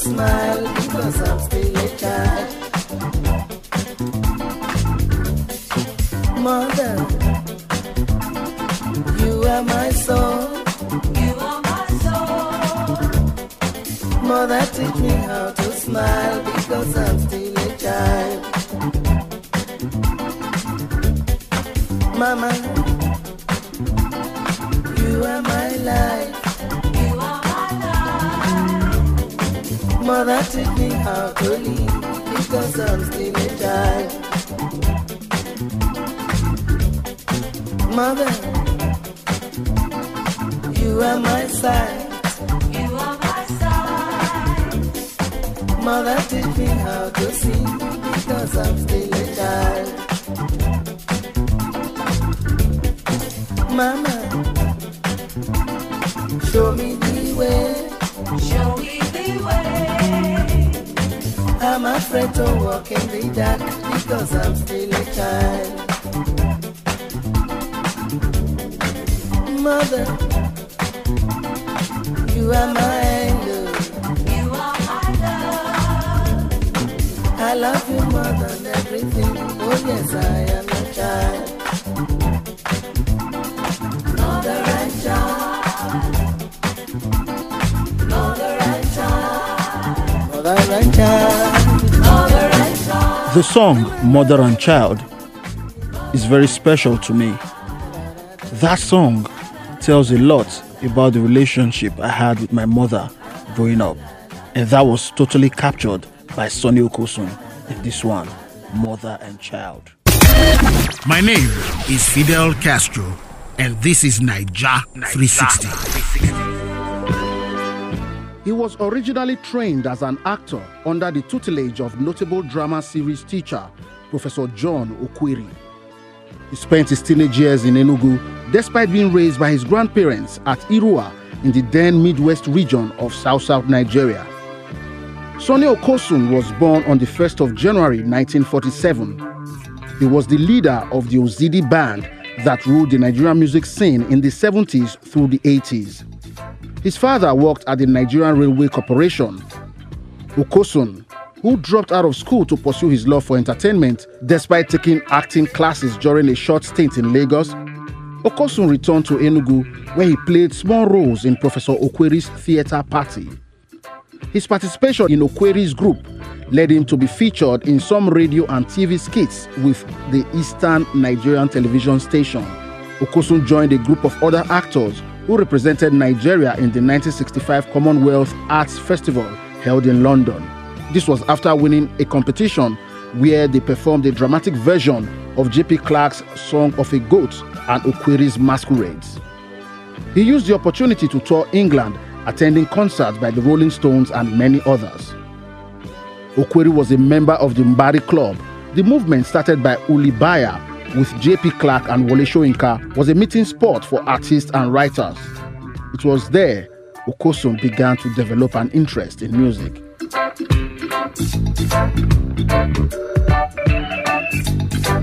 smile because I'm still a child. Mother, you are my soul. You are my soul. Mother, teach me how to smile because I'm still a child. Mama, you are my life. Mother, teach me how to live because I'm still a child. Mother, you are my side. You are my side. Mother, teach me how to sing because I'm still a child. Mama, afraid to walk in the dark because I'm still a child. Mother, you are my angel. You are my love. I love you more than everything. Oh yes, I am a child. The song Mother and Child is very special to me. That song tells a lot about the relationship I had with my mother growing up. And that was totally captured by Sonny Okosun in this one, Mother and Child. My name is Fidel Castro, and this is Niger 360. He was originally trained as an actor under the tutelage of notable drama series teacher Professor John Ekwere. He spent his teenage years in Enugu despite being raised by his grandparents at Irrua in the then Midwest region of South South Nigeria. Sonny Okosun was born on the 1st of January 1947. He was the leader of the Ozzidi band that ruled the Nigerian music scene in the 70s through the 80s. His father worked at the Nigerian Railway Corporation. Okosun, who dropped out of school to pursue his love for entertainment despite taking acting classes during a short stint in Lagos, Okosun returned to Enugu where he played small roles in Professor Ekwere's theatre party. His participation in Ekwere's group led him to be featured in some radio and TV skits with the Eastern Nigerian television station. Okosun joined a group of other actors who represented Nigeria in the 1965 Commonwealth Arts Festival held in London. This was after winning a competition where they performed a dramatic version of JP Clark's Song of a Goat and Ekwere's Masquerades. He used the opportunity to tour England, attending concerts by the Rolling Stones and many others. Ekwere was a member of the Mbari Club. The movement started by Ulli Beier with JP Clark and Wole Soyinka was a meeting spot for artists and writers. It was there Okosun began to develop an interest in music.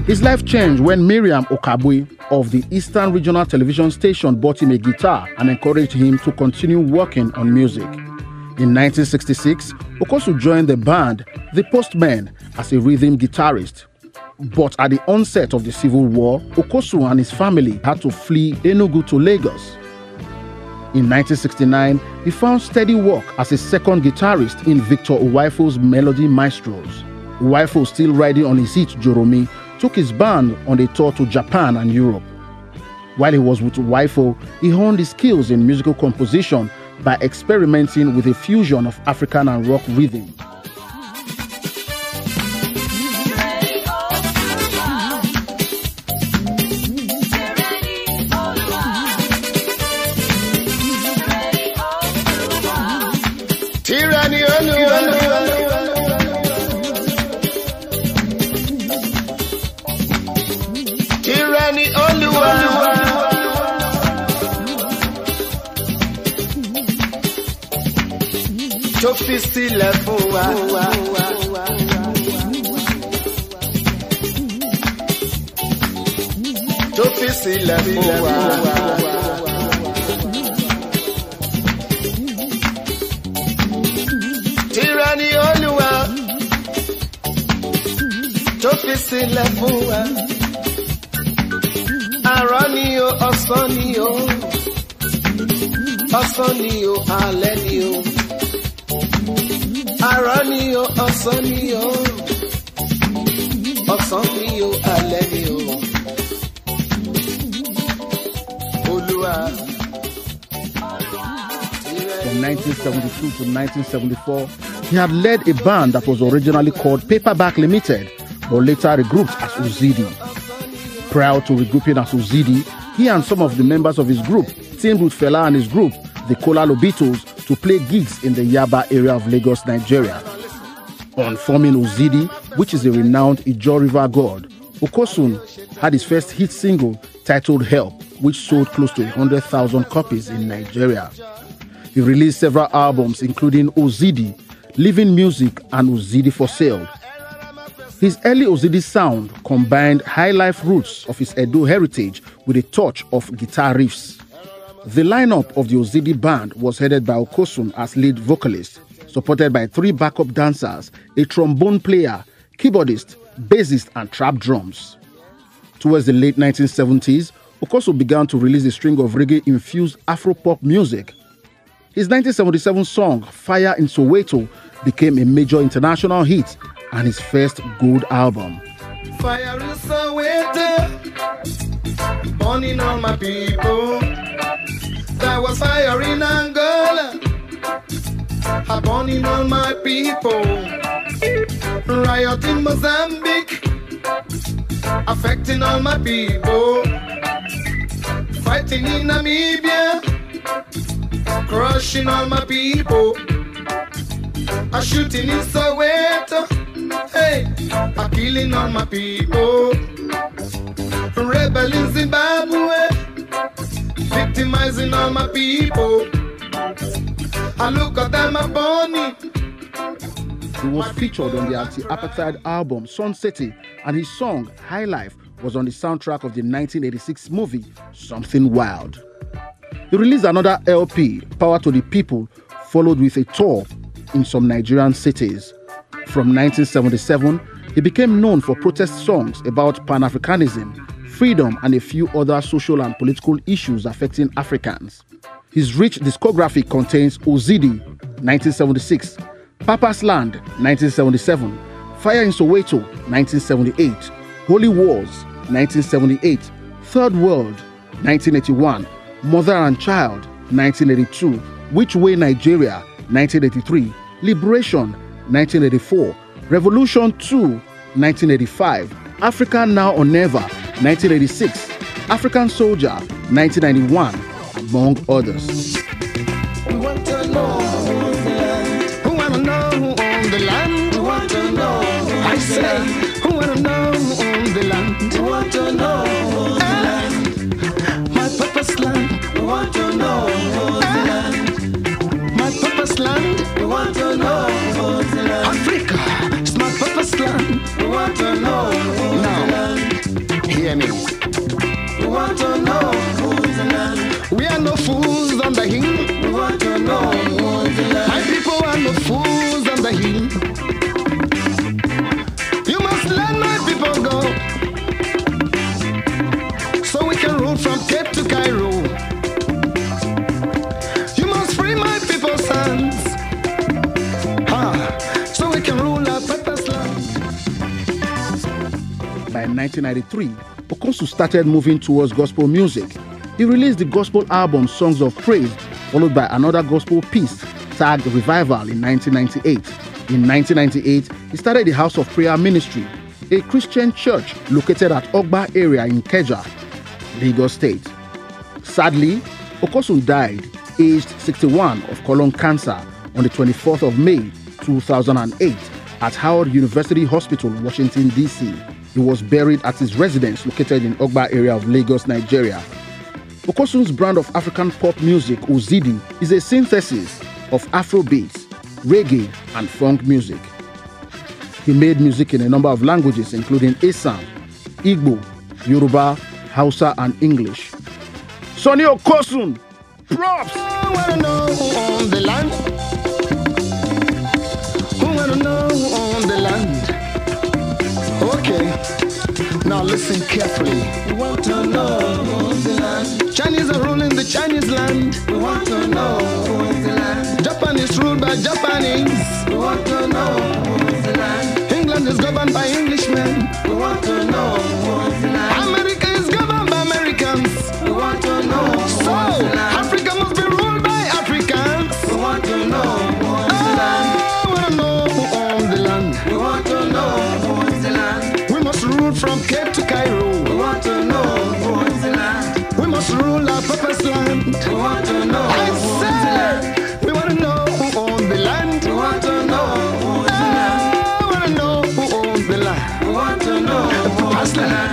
His life changed when Miriam Okabui of the Eastern Regional Television Station bought him a guitar and encouraged him to continue working on music. In 1966, Okosun joined the band The Postmen as a rhythm guitarist. But at the onset of the Civil War, Okosun and his family had to flee Enugu to Lagos. In 1969, he found steady work as a second guitarist in Victor Uwaifo's Melody Maestros. Uwaifo, still riding on his hit Joromi, took his band on a tour to Japan and Europe. While he was with Uwaifo, he honed his skills in musical composition by experimenting with a fusion of African and rock rhythm. Olúwa. Tyranny Olúwa. Tó fi sílẹ̀ fún wa. Tó fi fún wa. Tó fi sílẹ̀ fún wa. Àárọ̀ ni o, ọ̀sán ni o. Ọ̀sán ni o, alẹ́ ni o. Àárọ̀ ni o, ọ̀sán ni o. Ọ̀sán ni o, alẹ́ ni o. Olúwa. From 1972 to 1974, he had led a band that was originally called Paperback Limited, but later regrouped as Ozzidi. Prior to regrouping as Ozzidi, he and some of the members of his group teamed with Fela and his group, the Kola Lobitos, to play gigs in the Yaba area of Lagos, Nigeria. On forming Ozzidi, which is a renowned Ijo River god, Okosun had his first hit single titled Help, which sold close to 100,000 copies in Nigeria. He released several albums, including Ozzidi, Living Music, and Ozzidi for Sale. His early Ozzidi sound combined high life roots of his Edo heritage with a touch of guitar riffs. The lineup of the Ozzidi band was headed by Okosun as lead vocalist, supported by three backup dancers, a trombone player, keyboardist, bassist, and trap drums. Towards the late 1970s, Okosun began to release a string of reggae infused Afro pop music. His 1977 song, Fire in Soweto, became a major international hit and his first gold album. Fire is Soweto, burning on my people. There was fire in Angola, a burning on my people. Riot in Mozambique, affecting all my people. Fighting in Namibia, crushing all my people. A shooting in Soweto, hey, a killing all my people. Rebel in Zimbabwe, victimizing all my people. I look at them, bunny. He was featured on the anti-apartheid album Sun City, and his song High Life was on the soundtrack of the 1986 movie Something Wild. He released another LP, Power to the People, followed with a tour in some Nigerian cities. From 1977, he became known for protest songs about Pan-Africanism, freedom, and a few other social and political issues affecting Africans. His rich discography contains Ozzidi, 1976, Papa's Land, 1977, Fire in Soweto, 1978, Holy Wars, 1978, Third World, 1981, Mother and Child, 1982, Which Way Nigeria, 1983, Liberation, 1984, Revolution 2, 1985, Africa Now or Never, 1986, African Soldier, 1991, among others. We want to know who's the land. Who wanna know who owns the land? We want to know. Me. We want to know who's land. We are no fools on the hill. We want to know who's land. My people 1993, Okosu started moving towards gospel music. He released the gospel album Songs of Praise, followed by another gospel piece tagged Revival in 1998. In 1998, he started the House of Prayer Ministry, a Christian church located at Ogba area in Keja, Lagos State. Sadly, Okosun died aged 61 of colon cancer on the 24th of May 2008 at Howard University Hospital, Washington, D.C. He was buried at his residence located in Ogba area of Lagos, Nigeria. Okosun's brand of African pop music, Uzidi, is a synthesis of Afrobeats, reggae, and funk music. He made music in a number of languages, including Esan, Igbo, Yoruba, Hausa, and English. Sonny Okosun, props! Who wanna know owns the land? Who wanna know who owns the land? Okay. listen carefully. We want to know who's the land. Chinese are ruling the Chinese land. We want to know the land. Japan is ruled by Japanese. We want to know the land. England is governed by must rule our purpose land. We want to know I who's the land. said, we wanna know who owns the land. We want to know who's the land. I wanna know who owns the land. We want to know who's the land.